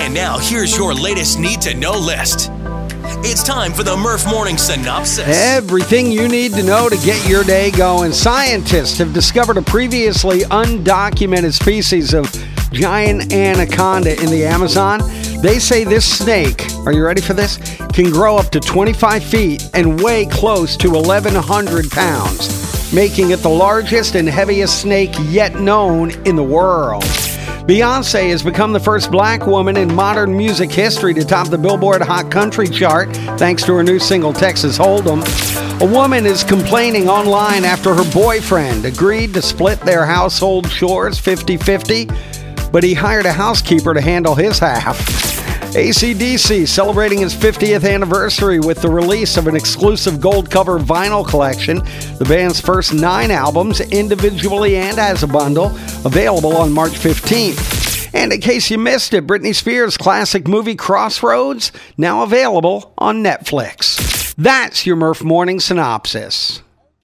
And now here's your latest need to know list. It's time for the Merf Morning Synopsis. Everything you need to know to get your day going. Scientists have discovered a previously undocumented species of giant anaconda in the Amazon. They say this snake, are you ready for this? Can grow up to 25 feet and weigh close to 1,100 pounds, making it the largest and heaviest snake yet known in the world. Beyonce has become the first black woman in modern music history to top the Billboard Hot Country chart thanks to her new single Texas Hold'em. A woman is complaining online after her boyfriend agreed to split their household chores 50 50, but he hired a housekeeper to handle his half. ACDC celebrating its 50th anniversary with the release of an exclusive gold cover vinyl collection. The band's first nine albums, individually and as a bundle, available on March 15th. And in case you missed it, Britney Spears' classic movie Crossroads, now available on Netflix. That's your Merf Morning Synopsis.